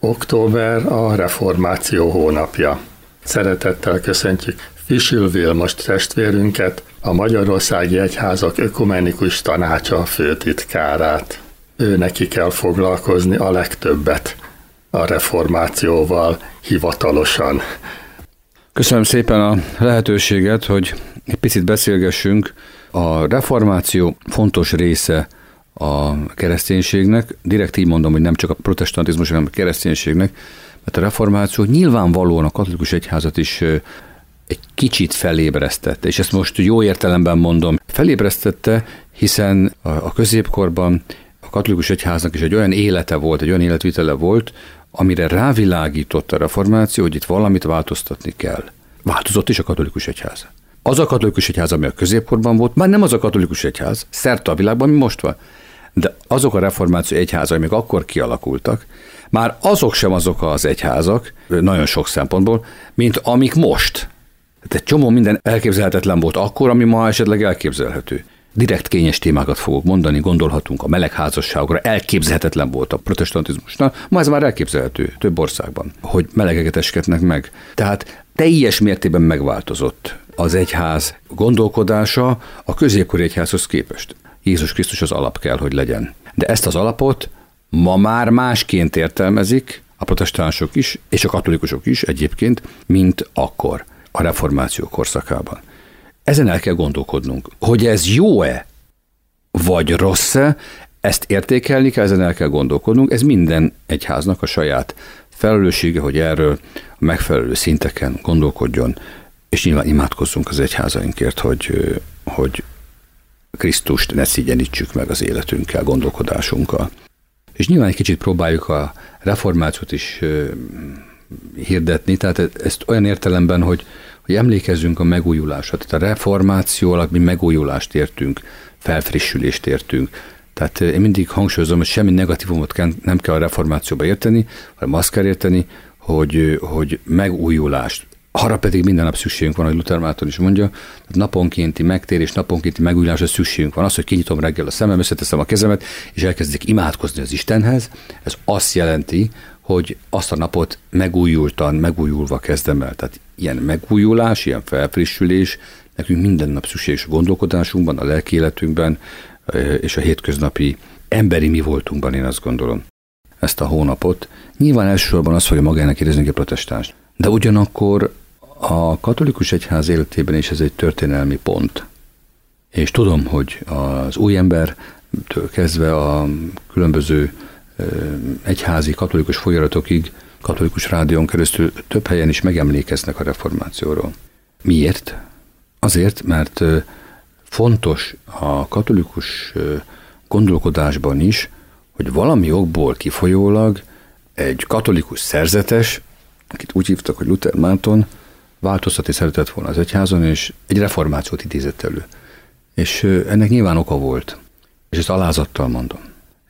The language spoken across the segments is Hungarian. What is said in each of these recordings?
Október a reformáció hónapja. Szeretettel köszöntjük Fisil Vilmos testvérünket, a Magyarországi Egyházak Ökumenikus Tanácsa főtitkárát. Ő neki kell foglalkozni a legtöbbet a reformációval hivatalosan. Köszönöm szépen a lehetőséget, hogy egy picit beszélgessünk. A reformáció fontos része a kereszténységnek. Direkt így mondom, hogy nem csak a protestantizmus, hanem a kereszténységnek, mert a reformáció nyilvánvalóan a katolikus egyházat is egy kicsit felébresztette, és ezt most jó értelemben mondom, felébresztette, hiszen a középkorban a katolikus egyháznak is egy olyan élete volt, egy olyan életvitele volt, amire rávilágított a reformáció, hogy itt valamit változtatni kell. Változott is a katolikus egyház. Az a katolikus egyház, ami a középkorban volt, már nem az a katolikus egyház, szerte a világban, ami most van. Azok a reformáció egyházak, amik akkor kialakultak, már azok sem azok az egyházak, nagyon sok szempontból, mint amik most. Tehát csomó minden elképzelhetetlen volt akkor, ami ma esetleg elképzelhető. Direkt kényes témákat fogok mondani, gondolhatunk a melegházasságokra, elképzelhetetlen volt a protestantizmusnál, ma ez már elképzelhető több országban, hogy melegeket esketnek meg. Tehát teljes mértékben megváltozott az egyház gondolkodása a középkori egyházhoz képest. Jézus Krisztus az alap kell, hogy legyen. De ezt az alapot ma már másként értelmezik a protestánsok is, és a katolikusok is egyébként, mint akkor, a reformáció korszakában. Ezen el kell gondolkodnunk, hogy ez jó-e, vagy rossz-e, ezt értékelni kell, ezen el kell gondolkodnunk, ez minden egyháznak a saját felelőssége, hogy erről a megfelelő szinteken gondolkodjon, és nyilván imádkozzunk az egyházainkért, hogy, hogy Krisztust ne szigyenítsük meg az életünkkel, gondolkodásunkkal. És nyilván egy kicsit próbáljuk a reformációt is hirdetni, tehát ezt olyan értelemben, hogy, hogy emlékezzünk a megújulásra. Tehát a reformáció alatt mi megújulást értünk, felfrissülést értünk. Tehát én mindig hangsúlyozom, hogy semmi negatívumot nem kell a reformációba érteni, hanem azt kell érteni, hogy, hogy megújulást, arra pedig minden nap szükségünk van, hogy Luther Márton is mondja, hogy naponkénti megtérés, naponkénti megújulásra szükségünk van. Az, hogy kinyitom reggel a szemem, összeteszem a kezemet, és elkezdik imádkozni az Istenhez, ez azt jelenti, hogy azt a napot megújultan, megújulva kezdem el. Tehát ilyen megújulás, ilyen felfrissülés, nekünk minden nap szükséges a gondolkodásunkban, a lelki életünkben, és a hétköznapi emberi mi voltunkban, én azt gondolom. Ezt a hónapot. Nyilván elsősorban az fogja magának érezni a protestáns. De ugyanakkor a katolikus egyház életében is ez egy történelmi pont. És tudom, hogy az új ember kezdve a különböző egyházi katolikus folyamatokig, katolikus rádión keresztül több helyen is megemlékeznek a reformációról. Miért? Azért, mert fontos a katolikus gondolkodásban is, hogy valami okból kifolyólag egy katolikus szerzetes, akit úgy hívtak, hogy Luther Márton, változtatni szeretett volna az egyházon, és egy reformációt idézett elő. És ennek nyilván oka volt. És ezt alázattal mondom.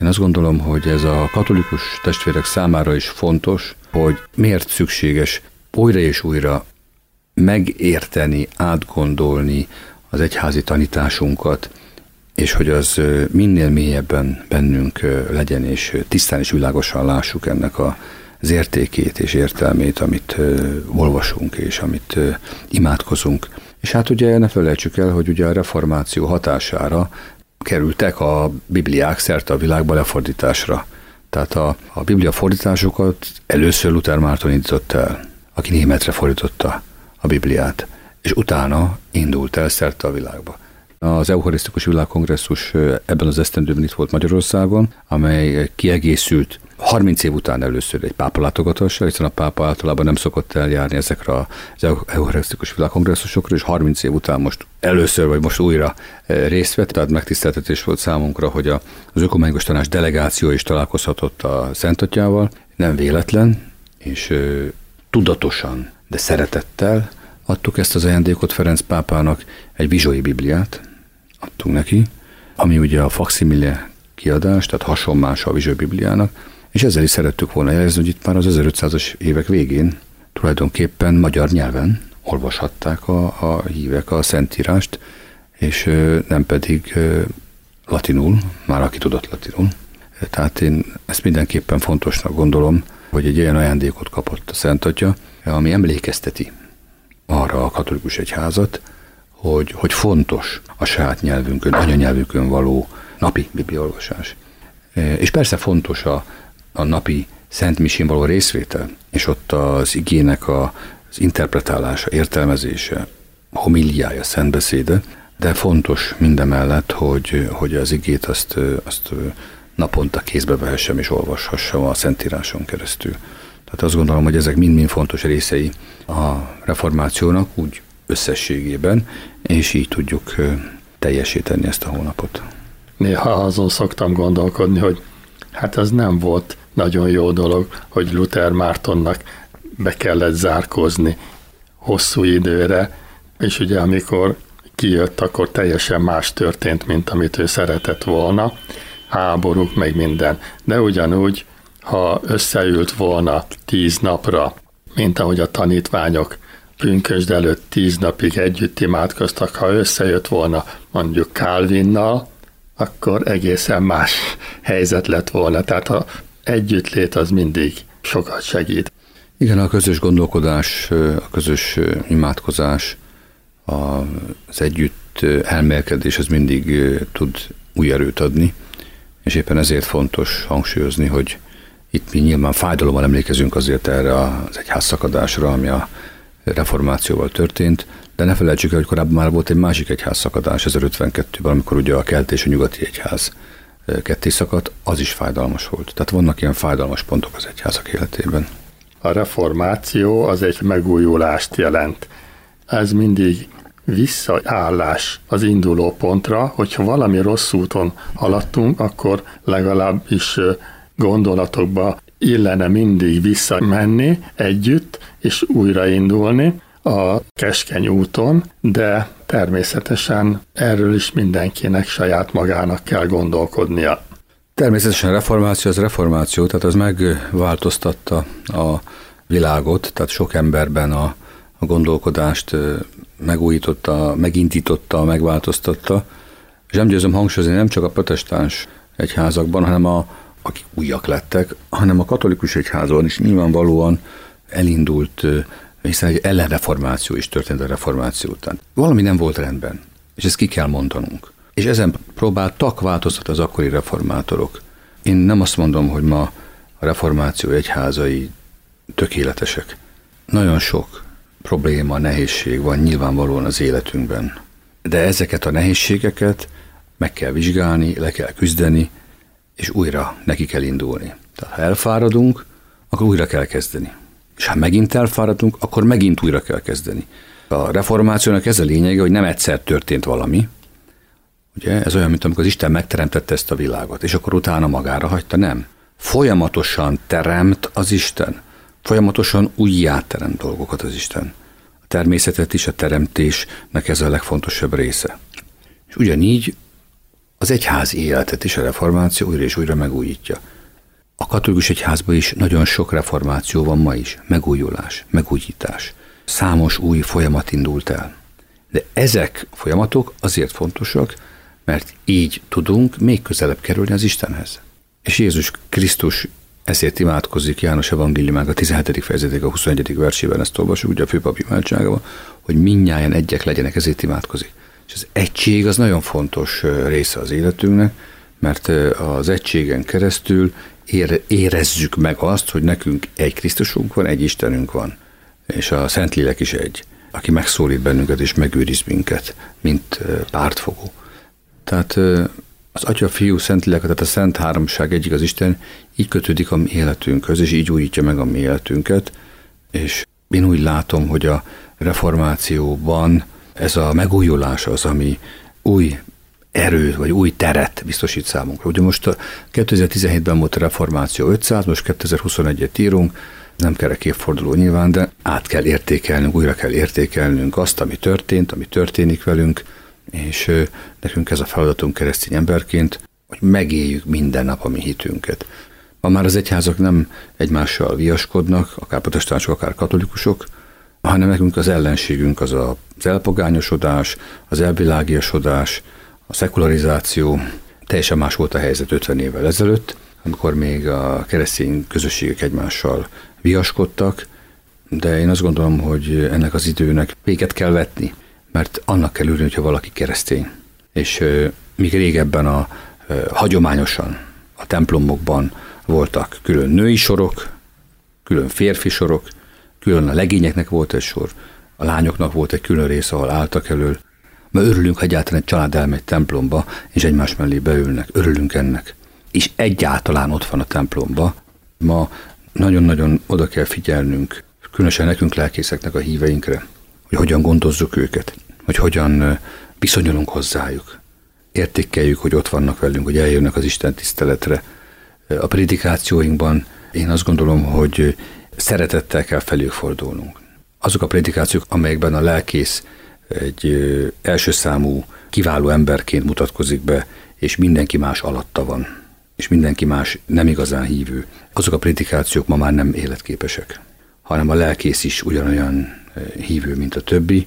Én azt gondolom, hogy ez a katolikus testvérek számára is fontos, hogy miért szükséges újra és újra megérteni, átgondolni az egyházi tanításunkat, és hogy az minél mélyebben bennünk legyen, és tisztán és világosan lássuk ennek a az értékét és értelmét, amit olvasunk és amit imádkozunk. És hát ugye ne felejtsük el, hogy ugye a reformáció hatására kerültek a bibliák szerte a világba lefordításra. Tehát a, a biblia fordításokat először Luther Márton indított el, aki németre fordította a Bibliát, és utána indult el szerte a világba. Az Eucharisztikus Világkongresszus ebben az esztendőben itt volt Magyarországon, amely kiegészült 30 év után először egy pápa látogatással, hiszen a pápa általában nem szokott eljárni ezekre az eucharisztikus világkongresszusokra, és 30 év után most először, vagy most újra részt vett, tehát megtiszteltetés volt számunkra, hogy az Ökumenikus Tanács delegáció is találkozhatott a Szentatyával. Nem véletlen, és tudatosan, de szeretettel adtuk ezt az ajándékot Ferenc pápának, egy vizsói bibliát adtunk neki, ami ugye a faximile kiadás, tehát hasonlás a vizsói bibliának, és ezzel is szerettük volna jelezni, hogy itt már az 1500-as évek végén tulajdonképpen magyar nyelven olvashatták a, a hívek a Szentírást, és nem pedig latinul, már aki tudott latinul. Tehát én ezt mindenképpen fontosnak gondolom, hogy egy olyan ajándékot kapott a Szent Atya, ami emlékezteti arra a katolikus egyházat, hogy, hogy fontos a saját nyelvünkön, anyanyelvükön való napi bibliolvasás. És persze fontos a, a napi Szent Misén való részvétel, és ott az igének a, az interpretálása, értelmezése, homiliája, szentbeszéde, de fontos mindemellett, hogy, hogy az igét azt, azt naponta kézbe vehessem és olvashassam a Szentíráson keresztül. Tehát azt gondolom, hogy ezek mind-mind fontos részei a reformációnak úgy összességében, és így tudjuk teljesíteni ezt a hónapot. Néha azon szoktam gondolkodni, hogy hát az nem volt nagyon jó dolog, hogy Luther Mártonnak be kellett zárkozni hosszú időre, és ugye amikor kijött, akkor teljesen más történt, mint amit ő szeretett volna, háborúk, meg minden. De ugyanúgy, ha összeült volna tíz napra, mint ahogy a tanítványok pünkösd előtt tíz napig együtt imádkoztak, ha összejött volna mondjuk Calvinnal, akkor egészen más helyzet lett volna. Tehát a együttlét az mindig sokat segít. Igen, a közös gondolkodás, a közös imádkozás, az együtt elmélkedés az mindig tud új erőt adni, és éppen ezért fontos hangsúlyozni, hogy itt mi nyilván fájdalommal emlékezünk azért erre az egyház szakadásra, ami a reformációval történt, de ne felejtsük el, hogy korábban már volt egy másik egyház szakadás 1052-ben, amikor ugye a kelt és a nyugati egyház ketté szakadt, az is fájdalmas volt. Tehát vannak ilyen fájdalmas pontok az egyházak életében. A reformáció az egy megújulást jelent. Ez mindig visszaállás az induló pontra, hogyha valami rossz úton haladtunk, akkor legalábbis gondolatokba illene mindig visszamenni együtt, és újraindulni a keskeny úton, de természetesen erről is mindenkinek saját magának kell gondolkodnia. Természetesen reformáció az reformáció, tehát az megváltoztatta a világot, tehát sok emberben a, a gondolkodást megújította, megindította, megváltoztatta, és nem győzöm hangsúlyozni, nem csak a protestáns egyházakban, hanem a, akik újak lettek, hanem a katolikus egyházon is nyilvánvalóan elindult, hiszen egy ellenreformáció is történt a reformáció után. Valami nem volt rendben, és ezt ki kell mondanunk. És ezen próbáltak változtatni az akkori reformátorok. Én nem azt mondom, hogy ma a reformáció egyházai tökéletesek. Nagyon sok probléma, nehézség van nyilvánvalóan az életünkben. De ezeket a nehézségeket meg kell vizsgálni, le kell küzdeni, és újra neki kell indulni. Tehát ha elfáradunk, akkor újra kell kezdeni. És ha megint elfáradunk, akkor megint újra kell kezdeni. A reformációnak ez a lényege, hogy nem egyszer történt valami, Ugye ez olyan, mint amikor az Isten megteremtette ezt a világot, és akkor utána magára hagyta, nem. Folyamatosan teremt az Isten. Folyamatosan újjáteremt dolgokat az Isten. A természetet is, a teremtésnek ez a legfontosabb része. És ugyanígy az egyház életet is a reformáció újra és újra megújítja. A katolikus egyházban is nagyon sok reformáció van ma is, megújulás, megújítás. Számos új folyamat indult el. De ezek a folyamatok azért fontosak, mert így tudunk még közelebb kerülni az Istenhez. És Jézus Krisztus ezért imádkozik János evangéliumák a 17. fejezeték a 21. versében, ezt olvasjuk, ugye a főpap imádságában, hogy minnyáján egyek legyenek, ezért imádkozik. És az egység az nagyon fontos része az életünknek, mert az egységen keresztül érezzük meg azt, hogy nekünk egy Krisztusunk van, egy Istenünk van, és a Szentlélek is egy, aki megszólít bennünket és megőriz minket, mint pártfogó. Tehát az Atya, Fiú, Szentlélek, tehát a Szent Háromság egyik az Isten így kötődik a mi életünkhöz, és így újítja meg a mi életünket, és én úgy látom, hogy a reformációban ez a megújulás az, ami új erőt, vagy új teret biztosít számunkra. Ugye most a 2017-ben volt a reformáció 500, most 2021-et írunk, nem kell egy évforduló nyilván, de át kell értékelnünk, újra kell értékelnünk azt, ami történt, ami történik velünk, és nekünk ez a feladatunk keresztény emberként, hogy megéljük minden nap a mi hitünket. Ma már az egyházak nem egymással viaskodnak, akár protestánsok, akár katolikusok, hanem nekünk az ellenségünk az az elpogányosodás, az elvilágiasodás, a szekularizáció. Teljesen más volt a helyzet 50 évvel ezelőtt. amikor még a keresztény közösségek egymással viaskodtak, de én azt gondolom, hogy ennek az időnek véget kell vetni, mert annak kell ülni, hogyha valaki keresztény. És míg régebben a hagyományosan a templomokban voltak külön női sorok, külön férfi sorok, külön a legényeknek volt egy sor, a lányoknak volt egy külön rész, ahol álltak elől. Ma örülünk, ha egyáltalán egy család elmegy templomba, és egymás mellé beülnek. Örülünk ennek. És egyáltalán ott van a templomba. Ma nagyon-nagyon oda kell figyelnünk, különösen nekünk lelkészeknek a híveinkre, hogy hogyan gondozzuk őket, hogy hogyan viszonyulunk hozzájuk. Értékeljük, hogy ott vannak velünk, hogy eljönnek az Isten tiszteletre. A predikációinkban én azt gondolom, hogy szeretettel kell felük fordulnunk. Azok a predikációk, amelyekben a lelkész egy első számú kiváló emberként mutatkozik be, és mindenki más alatta van, és mindenki más nem igazán hívő, azok a predikációk ma már nem életképesek, hanem a lelkész is ugyanolyan hívő, mint a többi,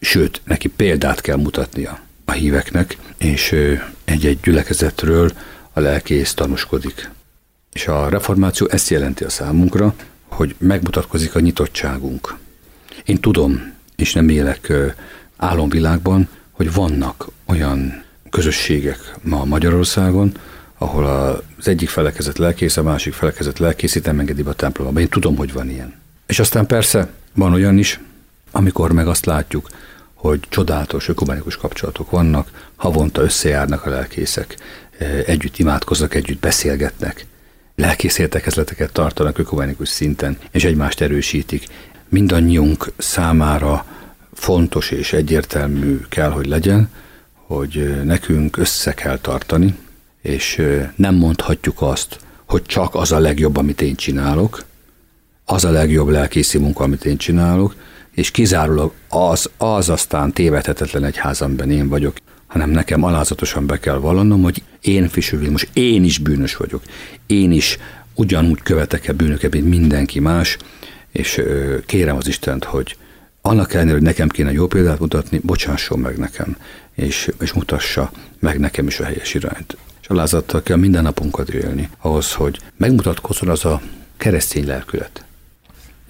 sőt, neki példát kell mutatnia a híveknek, és egy-egy gyülekezetről a lelkész tanúskodik. És a reformáció ezt jelenti a számunkra, hogy megmutatkozik a nyitottságunk. Én tudom, és nem élek álomvilágban, hogy vannak olyan közösségek ma Magyarországon, ahol az egyik felekezet lelkész, a másik felekezet lelkészít, nem engedi be a templomba. Én tudom, hogy van ilyen. És aztán persze van olyan is, amikor meg azt látjuk, hogy csodálatos ökumenikus kapcsolatok vannak, havonta összejárnak a lelkészek, együtt imádkoznak, együtt beszélgetnek, lelkész értekezleteket tartanak ökumenikus szinten, és egymást erősítik. Mindannyiunk számára fontos és egyértelmű kell, hogy legyen, hogy nekünk össze kell tartani, és nem mondhatjuk azt, hogy csak az a legjobb, amit én csinálok, az a legjobb lelkészi munka, amit én csinálok, és kizárólag az, az aztán tévedhetetlen egy házamben én vagyok, hanem nekem alázatosan be kell vallanom, hogy én Fischer most én is bűnös vagyok. Én is ugyanúgy követek el bűnöket, mint mindenki más, és kérem az Istent, hogy annak ellenére, hogy nekem kéne jó példát mutatni, bocsásson meg nekem, és, és mutassa meg nekem is a helyes irányt. És alázattal kell minden napunkat élni, ahhoz, hogy megmutatkozzon az a keresztény lelkület.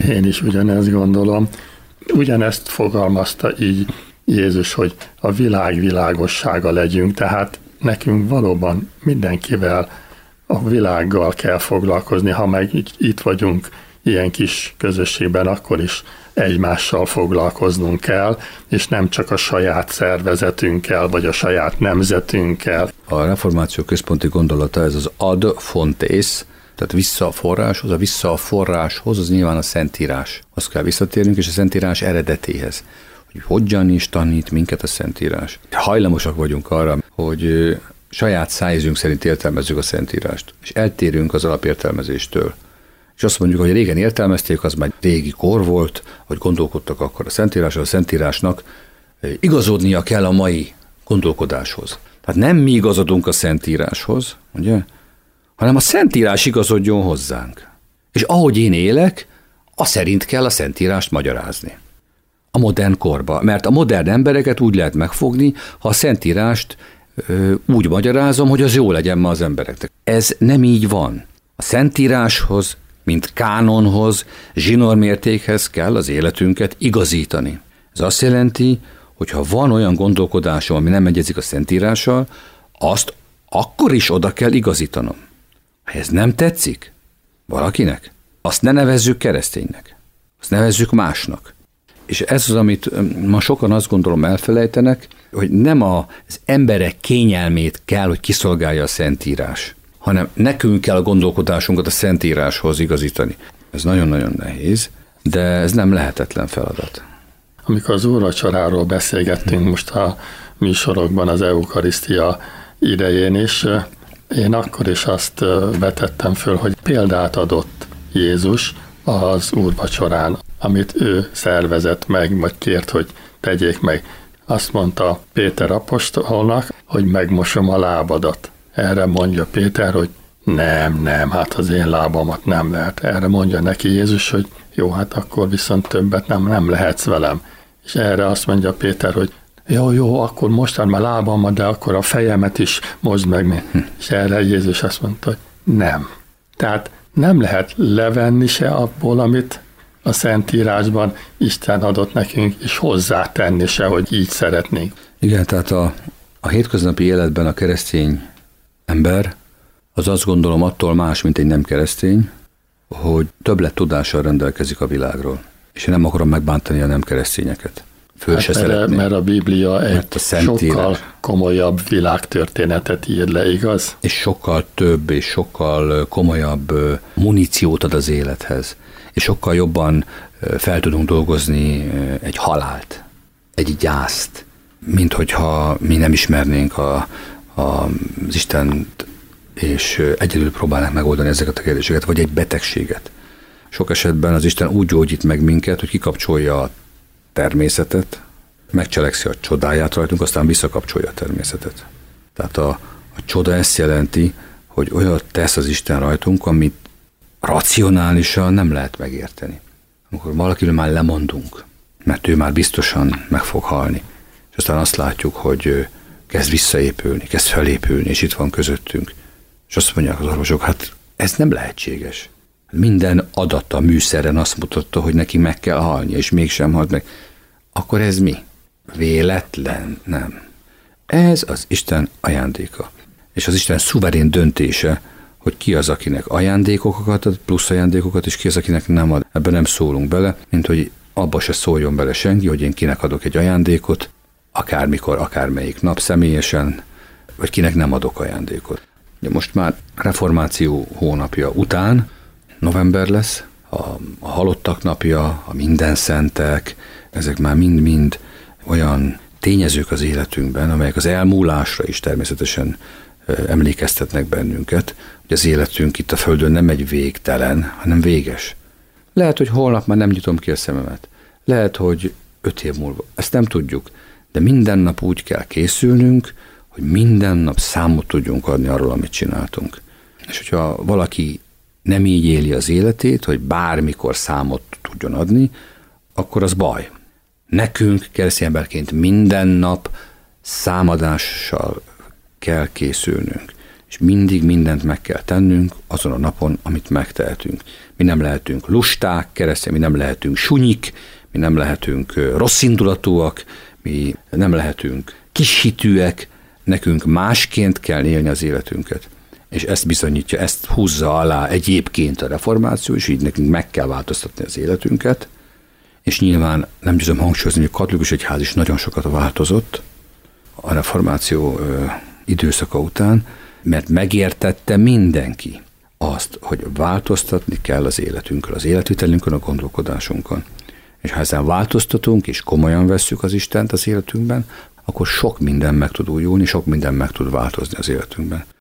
Én is ugyanezt gondolom. Ugyanezt fogalmazta így Jézus, hogy a világ világossága legyünk, tehát nekünk valóban mindenkivel a világgal kell foglalkozni, ha meg itt vagyunk ilyen kis közösségben, akkor is egymással foglalkoznunk kell, és nem csak a saját szervezetünkkel, vagy a saját nemzetünkkel. A reformáció központi gondolata ez az ad fontes, tehát vissza a forráshoz, a vissza a forráshoz, az nyilván a Szentírás. Azt kell visszatérnünk, és a Szentírás eredetéhez hogy hogyan is tanít minket a Szentírás. Hajlamosak vagyunk arra, hogy saját szájízünk szerint értelmezzük a Szentírást, és eltérünk az alapértelmezéstől. És azt mondjuk, hogy régen értelmezték, az már régi kor volt, hogy gondolkodtak akkor a Szentírásra, a Szentírásnak igazodnia kell a mai gondolkodáshoz. Tehát nem mi igazodunk a Szentíráshoz, ugye? hanem a Szentírás igazodjon hozzánk. És ahogy én élek, a szerint kell a Szentírást magyarázni a modern korba. Mert a modern embereket úgy lehet megfogni, ha a Szentírást ö, úgy magyarázom, hogy az jó legyen ma az embereknek. Ez nem így van. A Szentíráshoz, mint kánonhoz, zsinormértékhez kell az életünket igazítani. Ez azt jelenti, hogy ha van olyan gondolkodásom, ami nem egyezik a Szentírással, azt akkor is oda kell igazítanom. Ha ez nem tetszik valakinek, azt ne nevezzük kereszténynek. Azt nevezzük másnak. És ez az, amit ma sokan azt gondolom elfelejtenek, hogy nem az emberek kényelmét kell, hogy kiszolgálja a Szentírás, hanem nekünk kell a gondolkodásunkat a Szentíráshoz igazítani. Ez nagyon-nagyon nehéz, de ez nem lehetetlen feladat. Amikor az úrvacsoráról beszélgettünk most a műsorokban az Eukarisztia idején is, én akkor is azt vetettem föl, hogy példát adott Jézus az úrvacsorán amit ő szervezett meg, vagy kért, hogy tegyék meg. Azt mondta Péter apostolnak, hogy megmosom a lábadat. Erre mondja Péter, hogy nem, nem, hát az én lábamat nem lehet. Erre mondja neki Jézus, hogy jó, hát akkor viszont többet nem, nem lehetsz velem. És erre azt mondja Péter, hogy jó, jó, akkor mostan már lábamat, de akkor a fejemet is mozd meg. Hm. És erre Jézus azt mondta, hogy Nem. Tehát nem lehet levenni se abból, amit a Szentírásban Isten adott nekünk, és hozzátenni se, hogy így szeretnénk. Igen, tehát a, a hétköznapi életben a keresztény ember az azt gondolom attól más, mint egy nem keresztény, hogy többlet tudással rendelkezik a világról. És én nem akarom megbántani a nem keresztényeket. Föl hát se mert, mert a Biblia egy a sokkal komolyabb világtörténetet ír le, igaz? És sokkal több és sokkal komolyabb muníciót ad az élethez. És sokkal jobban fel tudunk dolgozni egy halált, egy gyászt, mint hogyha mi nem ismernénk a, az Istent, és egyedül próbálnánk megoldani ezeket a kérdéseket, vagy egy betegséget. Sok esetben az Isten úgy gyógyít meg minket, hogy kikapcsolja a természetet, megcselekszi a csodáját rajtunk, aztán visszakapcsolja a természetet. Tehát a, a csoda ezt jelenti, hogy olyat tesz az Isten rajtunk, amit racionálisan nem lehet megérteni. Amikor valakiről már lemondunk, mert ő már biztosan meg fog halni, és aztán azt látjuk, hogy kezd visszaépülni, kezd felépülni, és itt van közöttünk. És azt mondják az orvosok, hát ez nem lehetséges. Minden adata műszeren azt mutatta, hogy neki meg kell halni, és mégsem halt meg. Akkor ez mi? Véletlen? Nem. Ez az Isten ajándéka. És az Isten szuverén döntése, hogy ki az, akinek ajándékokat ad, plusz ajándékokat, és ki az, akinek nem ad. Ebben nem szólunk bele, mint hogy abba se szóljon bele senki, hogy én kinek adok egy ajándékot, akármikor, akármelyik nap személyesen, vagy kinek nem adok ajándékot. De most már reformáció hónapja után november lesz, a, a halottak napja, a minden szentek, ezek már mind-mind olyan tényezők az életünkben, amelyek az elmúlásra is természetesen emlékeztetnek bennünket, hogy az életünk itt a Földön nem egy végtelen, hanem véges. Lehet, hogy holnap már nem nyitom ki a szememet. Lehet, hogy öt év múlva. Ezt nem tudjuk. De minden nap úgy kell készülnünk, hogy minden nap számot tudjunk adni arról, amit csináltunk. És hogyha valaki nem így éli az életét, hogy bármikor számot tudjon adni, akkor az baj. Nekünk keresztény emberként minden nap számadással kell készülnünk, és mindig mindent meg kell tennünk azon a napon, amit megtehetünk. Mi nem lehetünk lusták, keresztény, mi nem lehetünk sunyik, mi nem lehetünk rosszindulatúak, mi nem lehetünk kishitűek, nekünk másként kell élni az életünket. És ezt bizonyítja, ezt húzza alá egyébként a reformáció, és így nekünk meg kell változtatni az életünket. És nyilván nem győzöm hangsúlyozni, hogy a katolikus egyház is nagyon sokat változott a reformáció időszaka után, mert megértette mindenki azt, hogy változtatni kell az életünkön, az életvitelünkön, a gondolkodásunkon. És ha ezen változtatunk, és komolyan vesszük az Istent az életünkben, akkor sok minden meg tud újulni, sok minden meg tud változni az életünkben.